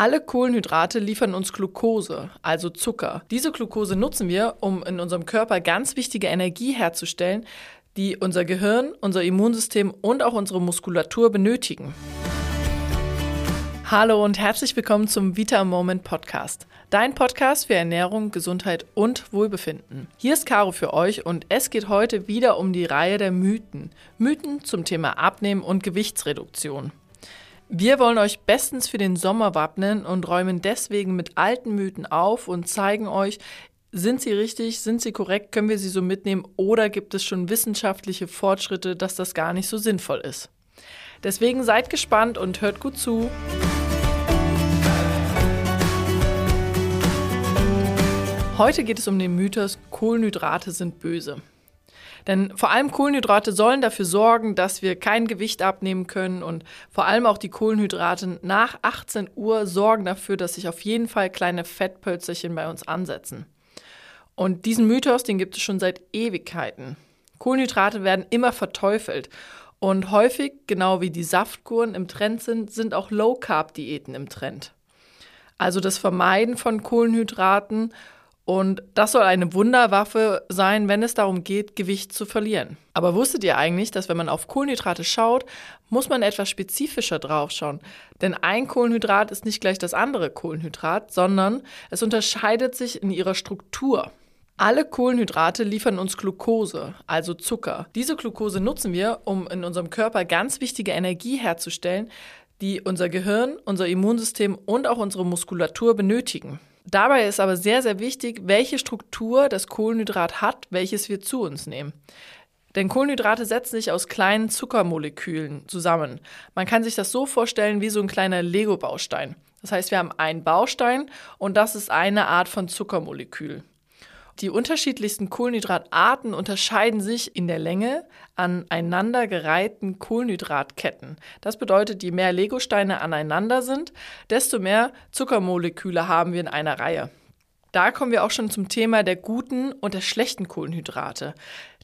Alle Kohlenhydrate liefern uns Glucose, also Zucker. Diese Glucose nutzen wir, um in unserem Körper ganz wichtige Energie herzustellen, die unser Gehirn, unser Immunsystem und auch unsere Muskulatur benötigen. Hallo und herzlich willkommen zum Vita Moment Podcast. Dein Podcast für Ernährung, Gesundheit und Wohlbefinden. Hier ist Caro für euch und es geht heute wieder um die Reihe der Mythen. Mythen zum Thema Abnehmen und Gewichtsreduktion. Wir wollen euch bestens für den Sommer wappnen und räumen deswegen mit alten Mythen auf und zeigen euch, sind sie richtig, sind sie korrekt, können wir sie so mitnehmen oder gibt es schon wissenschaftliche Fortschritte, dass das gar nicht so sinnvoll ist. Deswegen seid gespannt und hört gut zu. Heute geht es um den Mythos, Kohlenhydrate sind böse. Denn vor allem Kohlenhydrate sollen dafür sorgen, dass wir kein Gewicht abnehmen können und vor allem auch die Kohlenhydrate nach 18 Uhr sorgen dafür, dass sich auf jeden Fall kleine Fettpölzerchen bei uns ansetzen. Und diesen Mythos, den gibt es schon seit Ewigkeiten. Kohlenhydrate werden immer verteufelt. Und häufig, genau wie die Saftkuren im Trend sind, sind auch Low-Carb-Diäten im Trend. Also das Vermeiden von Kohlenhydraten und das soll eine Wunderwaffe sein, wenn es darum geht, Gewicht zu verlieren. Aber wusstet ihr eigentlich, dass wenn man auf Kohlenhydrate schaut, muss man etwas spezifischer drauf schauen? Denn ein Kohlenhydrat ist nicht gleich das andere Kohlenhydrat, sondern es unterscheidet sich in ihrer Struktur. Alle Kohlenhydrate liefern uns Glucose, also Zucker. Diese Glucose nutzen wir, um in unserem Körper ganz wichtige Energie herzustellen, die unser Gehirn, unser Immunsystem und auch unsere Muskulatur benötigen. Dabei ist aber sehr, sehr wichtig, welche Struktur das Kohlenhydrat hat, welches wir zu uns nehmen. Denn Kohlenhydrate setzen sich aus kleinen Zuckermolekülen zusammen. Man kann sich das so vorstellen wie so ein kleiner Lego-Baustein. Das heißt, wir haben einen Baustein und das ist eine Art von Zuckermolekül. Die unterschiedlichsten Kohlenhydratarten unterscheiden sich in der Länge an einander gereihten Kohlenhydratketten. Das bedeutet, je mehr Legosteine aneinander sind, desto mehr Zuckermoleküle haben wir in einer Reihe. Da kommen wir auch schon zum Thema der guten und der schlechten Kohlenhydrate.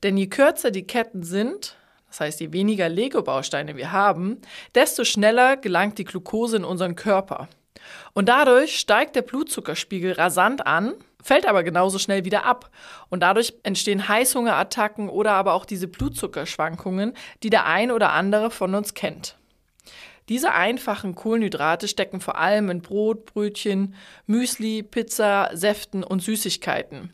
Denn je kürzer die Ketten sind, das heißt, je weniger Lego-Bausteine wir haben, desto schneller gelangt die Glucose in unseren Körper. Und dadurch steigt der Blutzuckerspiegel rasant an fällt aber genauso schnell wieder ab. Und dadurch entstehen Heißhungerattacken oder aber auch diese Blutzuckerschwankungen, die der ein oder andere von uns kennt. Diese einfachen Kohlenhydrate stecken vor allem in Brot, Brötchen, Müsli, Pizza, Säften und Süßigkeiten.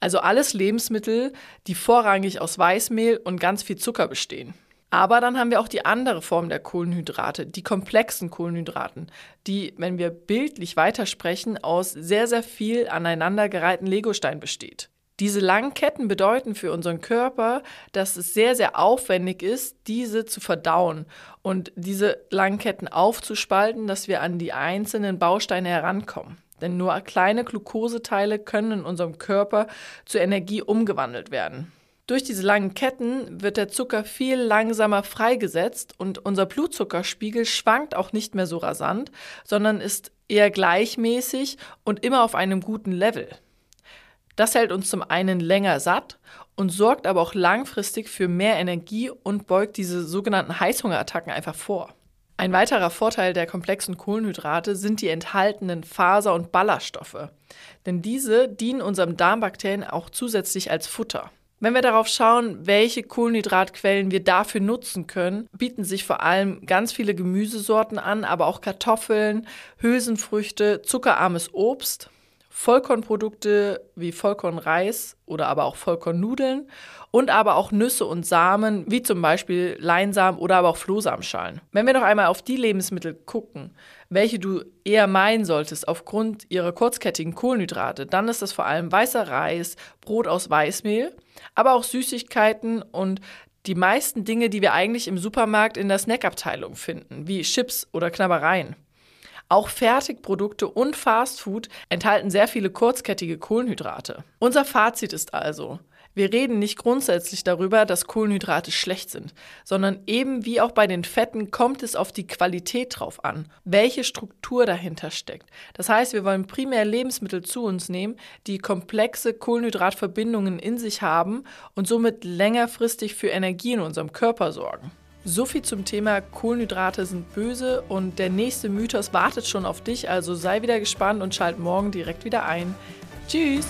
Also alles Lebensmittel, die vorrangig aus Weißmehl und ganz viel Zucker bestehen. Aber dann haben wir auch die andere Form der Kohlenhydrate, die komplexen Kohlenhydraten, die, wenn wir bildlich weitersprechen, aus sehr, sehr viel aneinandergereihten Legostein besteht. Diese langen Ketten bedeuten für unseren Körper, dass es sehr, sehr aufwendig ist, diese zu verdauen und diese langen Ketten aufzuspalten, dass wir an die einzelnen Bausteine herankommen. Denn nur kleine Glukoseteile können in unserem Körper zur Energie umgewandelt werden. Durch diese langen Ketten wird der Zucker viel langsamer freigesetzt und unser Blutzuckerspiegel schwankt auch nicht mehr so rasant, sondern ist eher gleichmäßig und immer auf einem guten Level. Das hält uns zum einen länger satt und sorgt aber auch langfristig für mehr Energie und beugt diese sogenannten Heißhungerattacken einfach vor. Ein weiterer Vorteil der komplexen Kohlenhydrate sind die enthaltenen Faser- und Ballaststoffe, denn diese dienen unserem Darmbakterien auch zusätzlich als Futter. Wenn wir darauf schauen, welche Kohlenhydratquellen wir dafür nutzen können, bieten sich vor allem ganz viele Gemüsesorten an, aber auch Kartoffeln, Hülsenfrüchte, zuckerarmes Obst, Vollkornprodukte wie Vollkornreis oder aber auch Vollkornnudeln und aber auch Nüsse und Samen, wie zum Beispiel Leinsamen oder aber auch Flohsamenschalen. Wenn wir noch einmal auf die Lebensmittel gucken, welche du eher meinen solltest aufgrund ihrer kurzkettigen Kohlenhydrate, dann ist das vor allem weißer Reis, Brot aus Weißmehl, aber auch Süßigkeiten und die meisten Dinge, die wir eigentlich im Supermarkt in der Snackabteilung finden, wie Chips oder Knabbereien. Auch Fertigprodukte und Fastfood enthalten sehr viele kurzkettige Kohlenhydrate. Unser Fazit ist also, wir reden nicht grundsätzlich darüber, dass Kohlenhydrate schlecht sind, sondern eben wie auch bei den Fetten kommt es auf die Qualität drauf an, welche Struktur dahinter steckt. Das heißt, wir wollen primär Lebensmittel zu uns nehmen, die komplexe Kohlenhydratverbindungen in sich haben und somit längerfristig für Energie in unserem Körper sorgen. So viel zum Thema Kohlenhydrate sind böse und der nächste Mythos wartet schon auf dich, also sei wieder gespannt und schalt morgen direkt wieder ein. Tschüss!